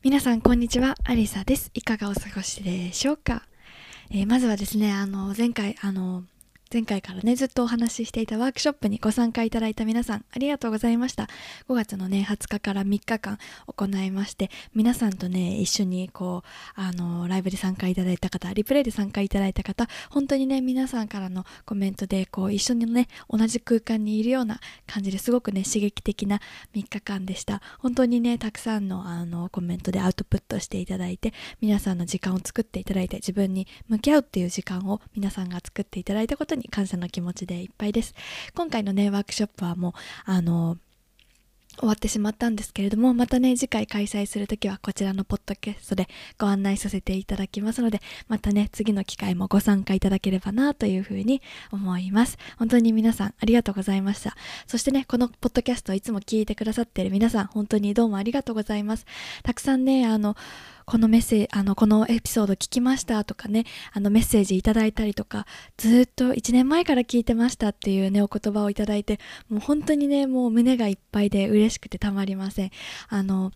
皆さんこんにちは。アリサです。いかがお過ごしでしょうか、えー、まずはですねあの前回あの前回からねずっとお話ししていたワークショップにご参加いただいた皆さんありがとうございました。5月のね20日から3日間行いまして皆さんとね一緒にこうあのライブで参加いただいた方リプレイで参加いただいた方本当にね皆さんからのコメントでこう一緒にね同じ空間にいるような感じですごくね刺激的な3日間でした。本当にねたくさんのあのコメントでアウトプットしていただいて皆さんの時間を作っていただいて自分に向き合うっていう時間を皆さんが作っていただいたことにに感謝の気持ちでいっぱいです。今回のね、ワークショップはもう、あの、終わってしまったんですけれども、またね、次回開催するときはこちらのポッドキャストでご案内させていただきますので、またね、次の機会もご参加いただければなというふうに思います。本当に皆さんありがとうございました。そしてね、このポッドキャストをいつも聞いてくださっている皆さん、本当にどうもありがとうございます。たくさんね、あの、このメッセージ、あの、このエピソード聞きましたとかね、あのメッセージいただいたりとか、ずっと1年前から聞いてましたっていうね、お言葉をいただいて、もう本当にね、もう胸がいっぱいで嬉しくてたまりません。あの、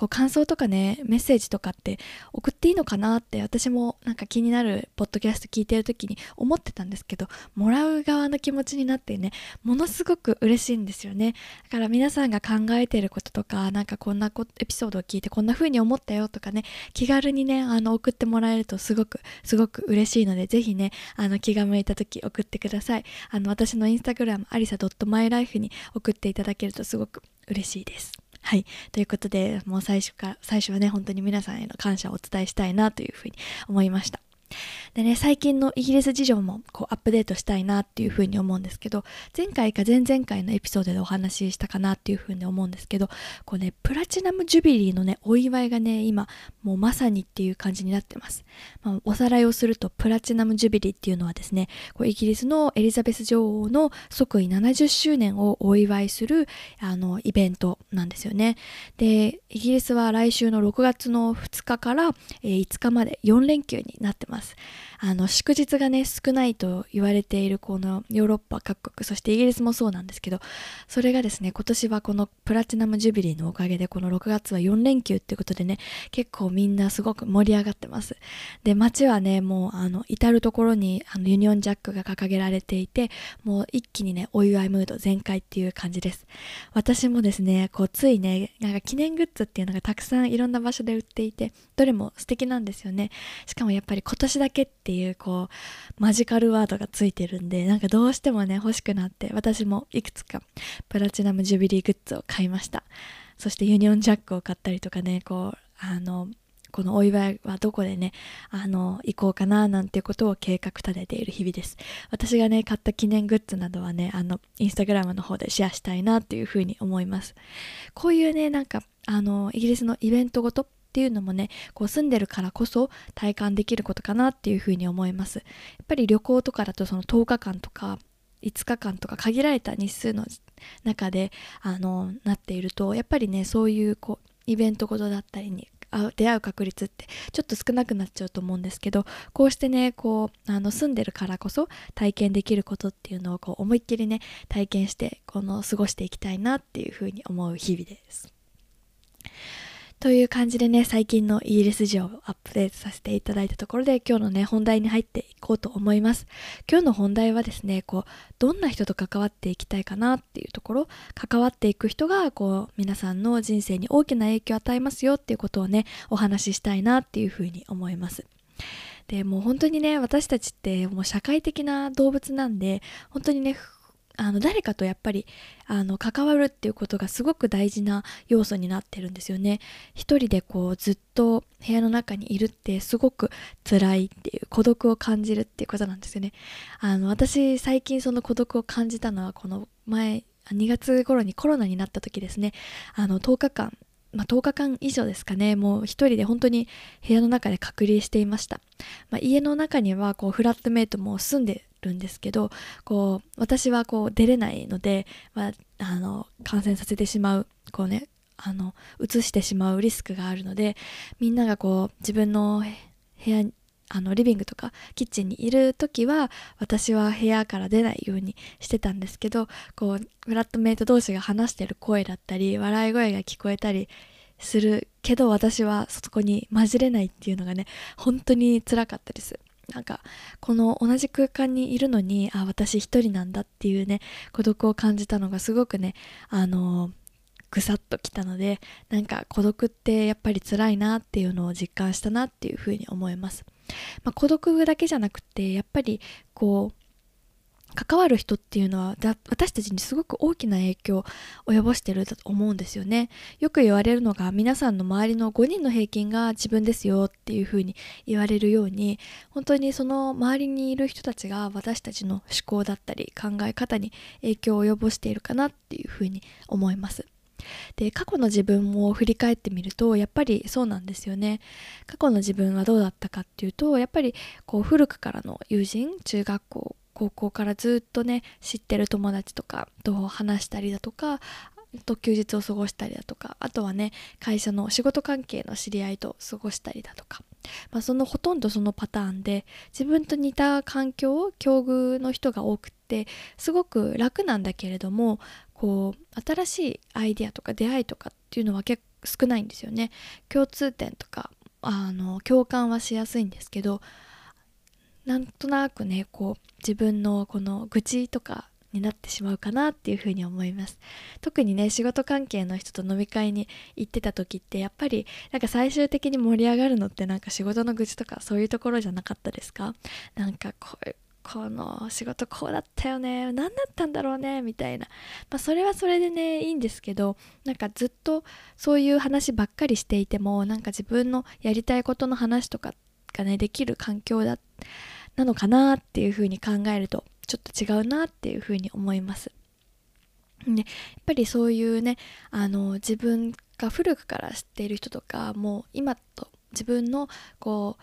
こう感想とかねメッセージとかって送っていいのかなって私もなんか気になるポッドキャスト聞いてる時に思ってたんですけどもらう側の気持ちになってねものすごく嬉しいんですよね。だから皆さんが考えてることとかなんかこんなエピソードを聞いてこんな風に思ったよとかね気軽にねあの送ってもらえるとすごくすごく嬉しいのでぜひねあの気が向いた時送ってください。あの私のインスタグラムありさ .mylife に送っていただけるとすごく嬉しいです。はい。ということで、もう最初から、最初はね、本当に皆さんへの感謝をお伝えしたいなというふうに思いました。でね、最近のイギリス事情もこうアップデートしたいなっていうふうに思うんですけど、前回か前々回のエピソードでお話ししたかなっていうふうに思うんですけど、こうね、プラチナムジュビリーのね、お祝いがね、今、もうまさにっていう感じになってます。まあ、おさらいをすると、プラチナムジュビリーっていうのはですね、こうイギリスのエリザベス女王の即位70周年をお祝いする、あの、イベントなんですよね。で、イギリスは来週の6月の2日から、え、5日まで4連休になってます。ます。あの祝日がね少ないと言われているこのヨーロッパ各国そしてイギリスもそうなんですけどそれがですね今年はこのプラチナムジュビリーのおかげでこの6月は4連休っていうことでね結構みんなすごく盛り上がってます。で街はねもうあの至る所にあのユニオンジャックが掲げられていてもう一気にねお祝いムード全開っていう感じです。私もですねこうついねなんか記念グッズっていうのがたくさんいろんな場所で売っていてどれも素敵なんですよね。しかもやっぱり今年私だけっていうこうマジカルワードがついてるんでなんかどうしてもね欲しくなって私もいくつかプラチナムジュビリーグッズを買いましたそしてユニオンジャックを買ったりとかねこうあのこのお祝いはどこでね、あの、行こうかななんていうことを計画立てている日々です。私がね、買った記念グッズなどはね、あの、インスタグラムの方でシェアしたいなっていうふうに思います。こういうね、なんか、あの、イギリスのイベントごとっていうのもねこう住んでるからこそ体感できることかなっていうふうに思いますやっぱり旅行とかだとその10日間とか5日間とか限られた日数の中であのなっているとやっぱりねそういうこうイベントごとだったりに出会う確率ってちょっと少なくなっちゃうと思うんですけどこうしてねこうあの住んでるからこそ体験できることっていうのをこう思いっきりね体験してこの過ごしていきたいなっていうふうに思う日々です。という感じでね、最近のイギリス事情をアップデートさせていただいたところで、今日のね、本題に入っていこうと思います。今日の本題はですね、こう、どんな人と関わっていきたいかなっていうところ、関わっていく人が、こう、皆さんの人生に大きな影響を与えますよっていうことをね、お話ししたいなっていうふうに思います。でもう本当にね私たちってもう社会的な動物なんで本当にねあの誰かとやっぱりあの関わるっていうことがすごく大事な要素になってるんですよね。一人でこうずっと部屋の中にいるってすごく辛いっていう孤独を感じるっていうことなんですよね。あの私最近その孤独を感じたのはこの前2月頃にコロナになった時ですねあの10日間まあ、10日間以上ですかねもう一人で本当に部屋の中で隔離していました、まあ、家の中にはこうフラットメイトも住んでるんですけどこう私はこう出れないので、まあ、あの感染させてしまうこうねあの移してしまうリスクがあるのでみんながこう自分の部屋あのリビングとかキッチンにいる時は私は部屋から出ないようにしてたんですけどこうフラットメイト同士が話してる声だったり笑い声が聞こえたりするけど私はそこに混じれないっていうのがね本当につらかったです。なんかこの同じ空間にいるのにあ私一人なんだっていうね孤独を感じたのがすごくねあのぐさっときたのでなんか孤独ってやっぱり辛いなっていうのを実感したなっていうふうに思います。まあ、孤独だけじゃなくてやっぱりこう関わる人っていうのは私たちにすごく大きな影響を及ぼしてると思うんですよね。よく言われるのが皆さんの周りの5人の平均が自分ですよっていうふうに言われるように本当にその周りにいる人たちが私たちの思考だったり考え方に影響を及ぼしているかなっていうふうに思います。で過去の自分も振り返ってみるとやっぱりそうなんですよね。過去の自分はどうだったかっていうとやっぱりこう古くからの友人中学校高校からずっとね知ってる友達とかと話したりだとかと休日を過ごしたりだとかあとはね会社の仕事関係の知り合いと過ごしたりだとか、まあ、そのほとんどそのパターンで自分と似た環境境遇の人が多くってすごく楽なんだけれどもこう新しいアイデアとか出会いとかっていうのは結構少ないんですよね。共通点とかあの共感はしやすいんですけどなんとなくねこう自分のこの愚痴とかになってしまうかなっていうふうに思います。特にね仕事関係の人と飲み会に行ってた時ってやっぱりなんか最終的に盛り上がるのってなんか仕事の愚痴とかそういうところじゃなかったですか？なんかこうこの仕事こうだったよね何だったんだろうねみたいな、まあ、それはそれでねいいんですけどなんかずっとそういう話ばっかりしていてもなんか自分のやりたいことの話とかがねできる環境だったなのかなっていうふうに考えるとちょっと違うなっていうふうに思います。でやっぱりそういうねあの自分が古くから知っている人とかもう今と自分のこう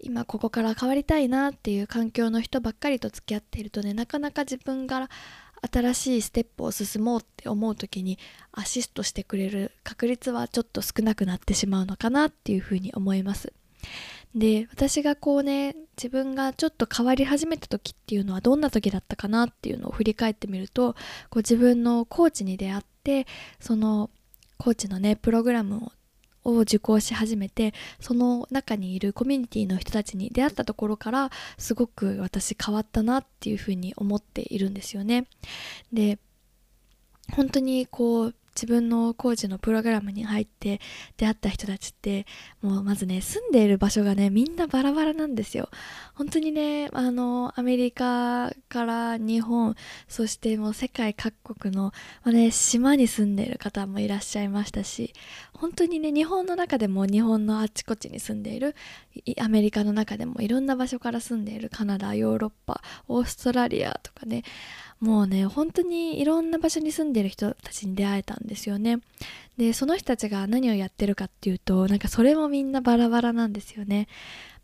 今ここから変わりたいなっていう環境の人ばっかりと付き合っているとねなかなか自分が新しいステップを進もうって思う時にアシストしてくれる確率はちょっと少なくなってしまうのかなっていうふうに思いますで私がこうね自分がちょっと変わり始めた時っていうのはどんな時だったかなっていうのを振り返ってみるとこう自分のコーチに出会ってそのコーチのねプログラムをを受講し始めてその中にいるコミュニティの人たちに出会ったところからすごく私変わったなっていうふうに思っているんですよね。で本当にこう自分のコーチのプログラムに入って出会った人たちってもうまずね住んでいる場所がねみんなバラバラなんですよ。本当にねあのアメリカから日本そしてもう世界各国の、まあね、島に住んでいる方もいらっしゃいましたし本当にね日本の中でも日本のあちこちに住んでいるアメリカの中でもいろんな場所から住んでいるカナダヨーロッパオーストラリアとかねもうね本当にいろんな場所に住んでる人たちに出会えたんですよね。でその人たちが何をやってるかっていうとなんかそれもみんなバラバラなんですよね。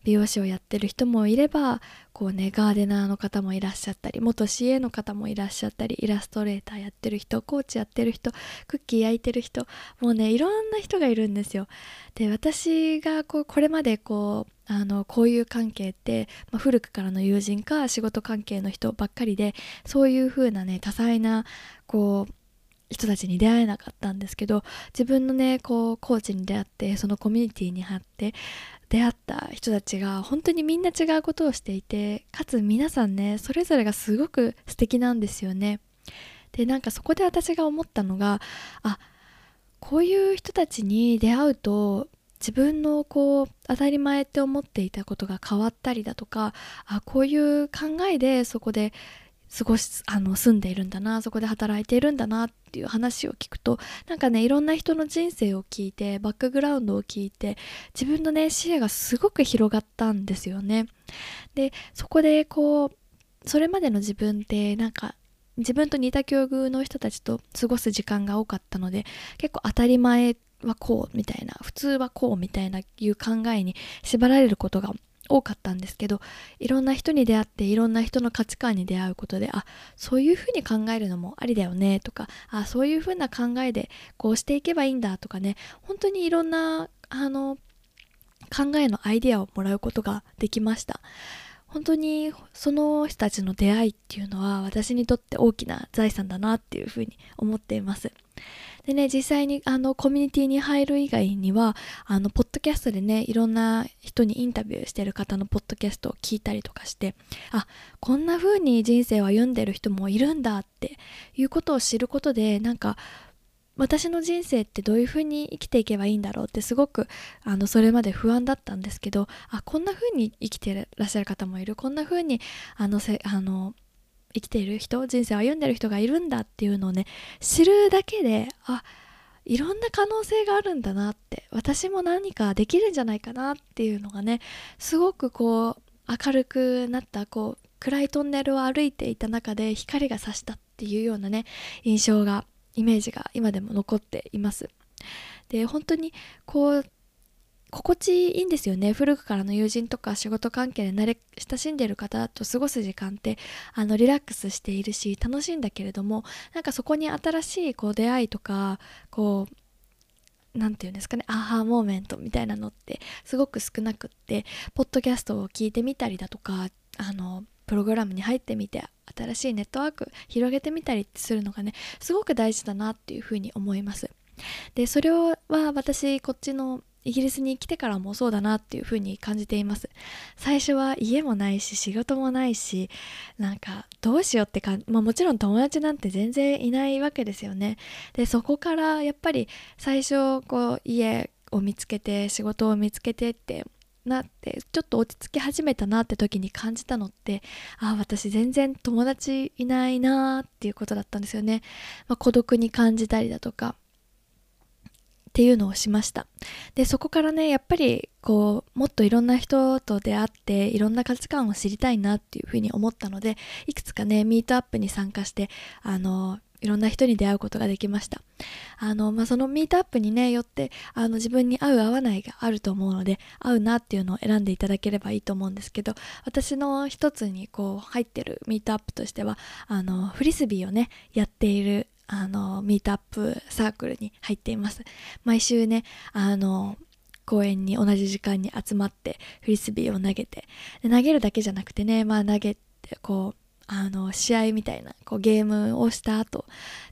美容師をやってる人もいればこうねガーデナーの方もいらっしゃったり元 CA の方もいらっしゃったりイラストレーターやってる人コーチやってる人クッキー焼いてる人もうねいろんな人がいるんですよ。で私がこうこれまでこうあのこういう関係って、まあ、古くからの友人か仕事関係の人ばっかりでそういう風なね多彩なこう人たちに出会えなかったんですけど自分のねこうコーチに出会ってそのコミュニティに入って出会った人たちが本当にみんな違うことをしていてかつ皆さんねそれぞれがすごく素敵なんですよね。でなんかそこで私が思ったのがあこういう人たちに出会うと自分のこう当たり前って思っていたことが変わったりだとかあこういう考えでそこで過ごしあの住んでいるんだなそこで働いているんだなっていう話を聞くとなんかねいろんな人の人生を聞いてバックグラウンドを聞いて自分のね視野がすごく広がったんですよね。でそこでこうそれまでの自分ってなんか自分と似た境遇の人たちと過ごす時間が多かったので結構当たり前はこうみたいな普通はこうみたいないう考えに縛られることが多かったんですけどいろんな人に出会っていろんな人の価値観に出会うことであそういうふうに考えるのもありだよねとかあそういうふうな考えでこうしていけばいいんだとかね本当にいろんなあの考えのアイデアをもらうことができました。本当にその人たちの出会いっていうのは私にとって大きな財産だなっていうふうに思っています。でね、実際にあのコミュニティに入る以外には、あの、ポッドキャストでね、いろんな人にインタビューしてる方のポッドキャストを聞いたりとかして、あ、こんな風に人生を歩んでる人もいるんだっていうことを知ることで、なんか、私の人生ってどういう風に生きていけばいいんだろうってすごくあのそれまで不安だったんですけどあこんな風に生きてらっしゃる方もいる。こんな風にあのせあの生きている人人生を歩んでる人がいるんだっていうのをね知るだけであいろんな可能性があるんだなって私も何かできるんじゃないかなっていうのがねすごくこう明るくなったこう暗いトンネルを歩いていた中で光が差したっていうようなね印象がイメージが今でも残っています。で本当にこう心地いいんですよね。古くからの友人とか仕事関係で慣れ親しんでる方と過ごす時間ってあのリラックスしているし楽しいんだけれどもなんかそこに新しいこう出会いとかこう何て言うんですかねアハーモーメントみたいなのってすごく少なくってポッドキャストを聞いてみたりだとかあのプログラムに入ってみて新しいネットワーク広げてみたりするのがねすごく大事だなっていうふうに思います。でそれは私こっちのイギリスに来てからもそうだなっていう風に感じています。最初は家もないし仕事もないしなんかどうしようってか、まあ、もちろん友達なんて全然いないわけですよね。でそこからやっぱり最初こう家を見つけて仕事を見つけてってなってちょっと落ち着き始めたなって時に感じたのってああ私全然友達いないなっていうことだったんですよね、まあ、孤独に感じたりだとかっていうのをしました。でそこからねやっぱりこうもっといろんな人と出会っていろんな価値観を知りたいなっていうふうに思ったのでいくつかねミートアップに参加してあのいろんな人に出会うことができました。あの、まあ、そのミートアップにねよってあの自分に合う合わないがあると思うので合うなっていうのを選んでいただければいいと思うんですけど私の一つにこう入ってるミートアップとしてはあのフリスビーをねやっているあのミートアップサークルに入っています。毎週ねあの公園に同じ時間に集まってフリスビーを投げてで投げるだけじゃなくてねまあ投げてこうあの試合みたいなこうゲームをした後っ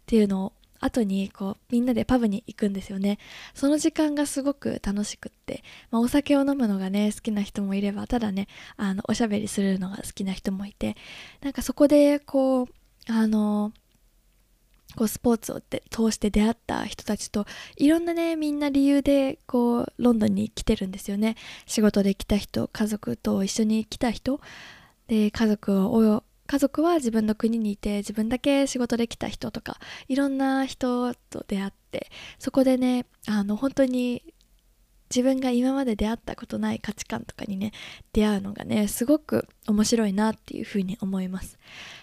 ていうのを後にこうみんなでパブに行くんですよね。その時間がすごく楽しくって、まあ、お酒を飲むのがね好きな人もいればただねあのおしゃべりするのが好きな人もいてなんかそこでこうあのこうスポーツを通して出会った人たちといろんなねみんな理由でこうロンドンに来てるんですよね。仕事で来た人家族と一緒に来た人で家族を家族は自分の国にいて自分だけ仕事で来た人とかいろんな人と出会ってそこでねあの本当に自分が今まで出会ったことない価値観とかにね出会うのがねすごく面白いなっていうふうに思います。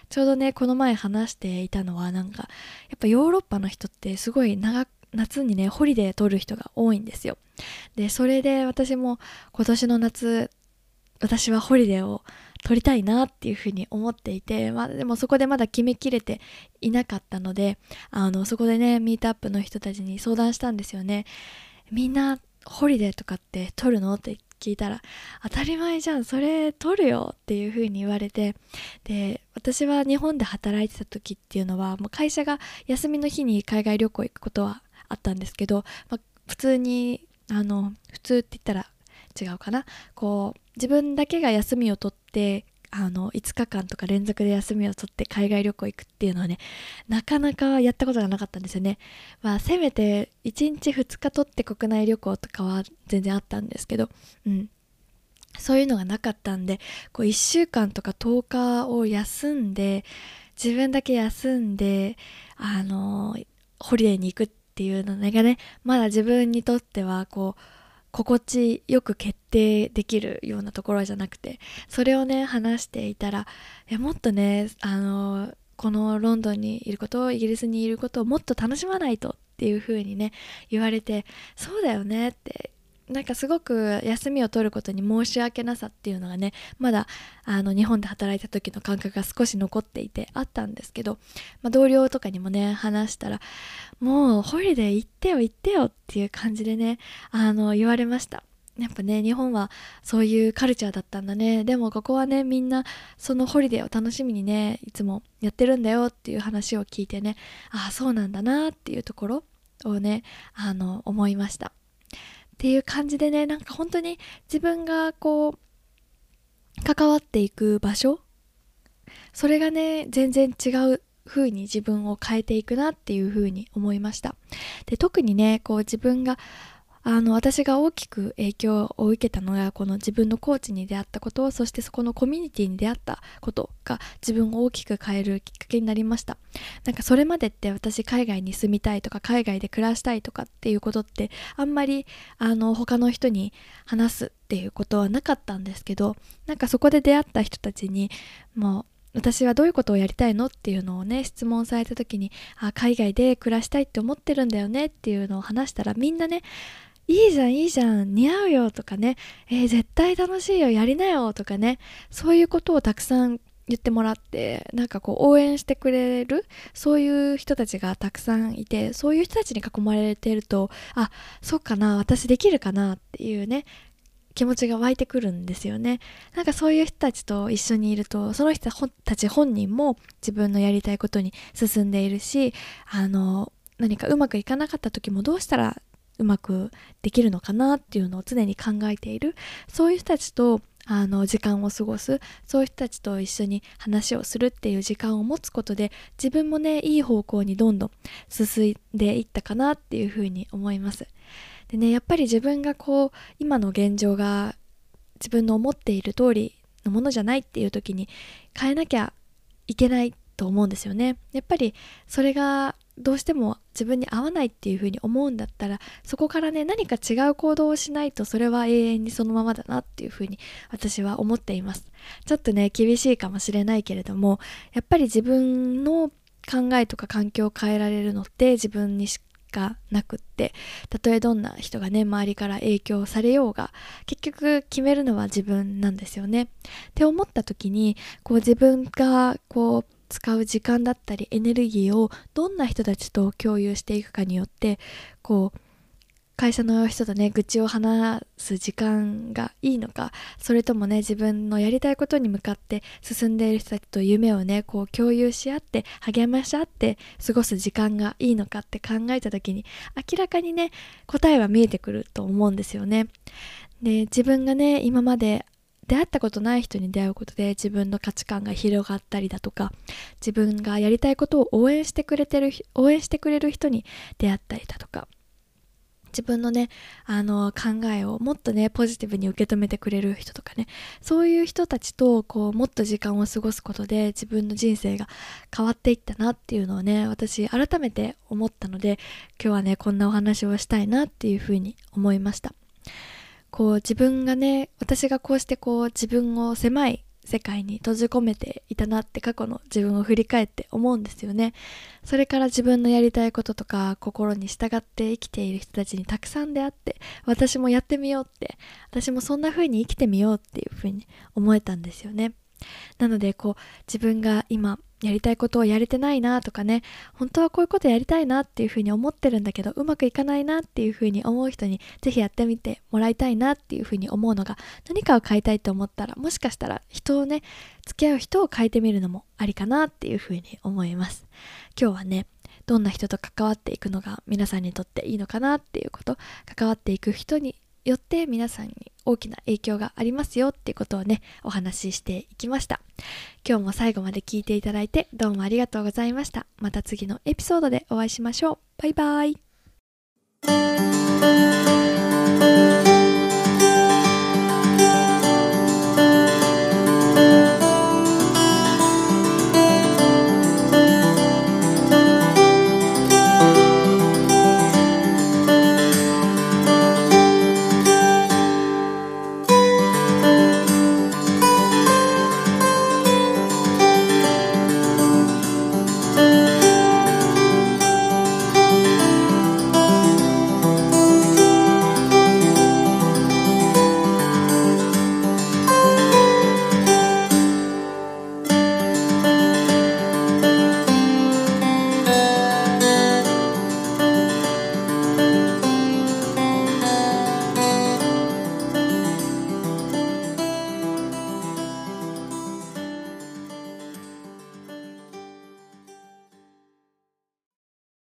ちょうどねこの前話していたのはなんかやっぱヨーロッパの人ってすごい長夏にねホリデー取る人が多いんですよ。でそれで私も今年の夏私はホリデーを取りたいなっていうふうに思っていて、まあ、でもそこでまだ決めきれていなかったのであのそこでねミートアップの人たちに相談したんですよねみんなホリデーとかって取るの？って聞いたら当たり前じゃんそれ取るよっていう風に言われてで私は日本で働いてた時っていうのはもう会社が休みの日に海外旅行行くことはあったんですけど、まあ、普通にあの普通って言ったら違うかな？こう自分だけが休みを取ってあの5日間とか連続で休みを取って海外旅行行くっていうのはねなかなかやったことがなかったんですよね。まあせめて1日2日取って国内旅行とかは全然あったんですけどうん。そういうのがなかったんでこう1週間とか10日を休んで自分だけ休んであのホリデーに行くっていうのがねまだ自分にとってはこう心地よく決定できるようなところじゃなくてそれをね話していたらいもっとねあのこのロンドンにいることをイギリスにいることをもっと楽しまないとっていうふうにね言われてそうだよねってなんかすごく休みを取ることに申し訳なさっていうのがねまだあの日本で働いた時の感覚が少し残っていてあったんですけど、まあ、同僚とかにもね話したらもうホリデー行ってよ行ってよっていう感じでねあの言われました。やっぱね日本はそういうカルチャーだったんだね。でもここはねみんなそのホリデーを楽しみにねいつもやってるんだよっていう話を聞いてねああそうなんだなっていうところをねあの思いました。っていう感じでねなんか本当に自分がこう関わっていく場所それがね全然違う風に自分を変えていくなっていう風に思いました。で特にねこう自分があの私が大きく影響を受けたのがこの自分のコーチに出会ったことそしてそこのコミュニティに出会ったことが自分を大きく変えるきっかけになりました。なんかそれまでって私海外に住みたいとか海外で暮らしたいとかっていうことってあんまりあの他の人に話すっていうことはなかったんですけどなんかそこで出会った人たちにもう私はどういうことをやりたいのっていうのをね質問された時にあ海外で暮らしたいって思ってるんだよねっていうのを話したらみんなねいいじゃんいいじゃん似合うよとかね、えー、絶対楽しいよやりなよとかね。そういうことをたくさん言ってもらってなんかこう応援してくれるそういう人たちがたくさんいてそういう人たちに囲まれてるとあそうかな私できるかなっていうね気持ちが湧いてくるんですよね。なんかそういう人たちと一緒にいるとその人たち本人も自分のやりたいことに進んでいるしあの何かうまくいかなかった時もどうしたらうまくできるのかなっていうのを常に考えている。そういう人たちとあの時間を過ごす。そういう人たちと一緒に話をするっていう時間を持つことで自分もねいい方向にどんどん進んでいったかなっていうふうに思います。でねやっぱり自分がこう今の現状が自分の思っている通りのものじゃないっていう時に変えなきゃいけないと思うんですよね。やっぱりそれがどうしても自分に合わないっていうふうに思うんだったらそこからね何か違う行動をしないとそれは永遠にそのままだなっていうふうに私は思っています。ちょっとね厳しいかもしれないけれどもやっぱり自分の考えとか環境を変えられるのって自分にしかなくってたとえどんな人がね周りから影響されようが結局決めるのは自分なんですよね。って思った時にこう自分がこう使う時間だったりエネルギーをどんな人たちと共有していくかによってこう会社の人とね愚痴を話す時間がいいのかそれともね自分のやりたいことに向かって進んでいる人たちと夢をねこう共有し合って励まし合って過ごす時間がいいのかって考えた時に明らかにね答えは見えてくると思うんですよね。で自分がね今まで出会ったことない人に出会うことで自分の価値観が広がったりだとか自分がやりたいことを応援してくれてる応援してくれる人に出会ったりだとか自分のねあの考えをもっとねポジティブに受け止めてくれる人とかねそういう人たちとこうもっと時間を過ごすことで自分の人生が変わっていったなっていうのをね私改めて思ったので今日はねこんなお話をしたいなっていうふうに思いました。こう自分がね私がこうしてこう自分を狭い世界に閉じ込めていたなって過去の自分を振り返って思うんですよね。それから自分のやりたいこととか心に従って生きている人たちにたくさん出会って私もやってみようって私もそんな風に生きてみようっていう風に思えたんですよね。なのでこう自分が今やりたいことをやれてないなとかね本当はこういうことやりたいなっていうふうに思ってるんだけどうまくいかないなっていうふうに思う人にぜひやってみてもらいたいなっていうふうに思うのが何かを変えたいと思ったらもしかしたら人をね付き合う人を変えてみるのもありかなっていうふうに思います。今日はねどんな人と関わっていくのが皆さんにとっていいのかなっていうこと関わっていく人によって皆さんに大きな影響がありますよっていうことをねお話ししていきました。今日も最後まで聞いていただいてどうもありがとうございました。また次のエピソードでお会いしましょう。バイバイ。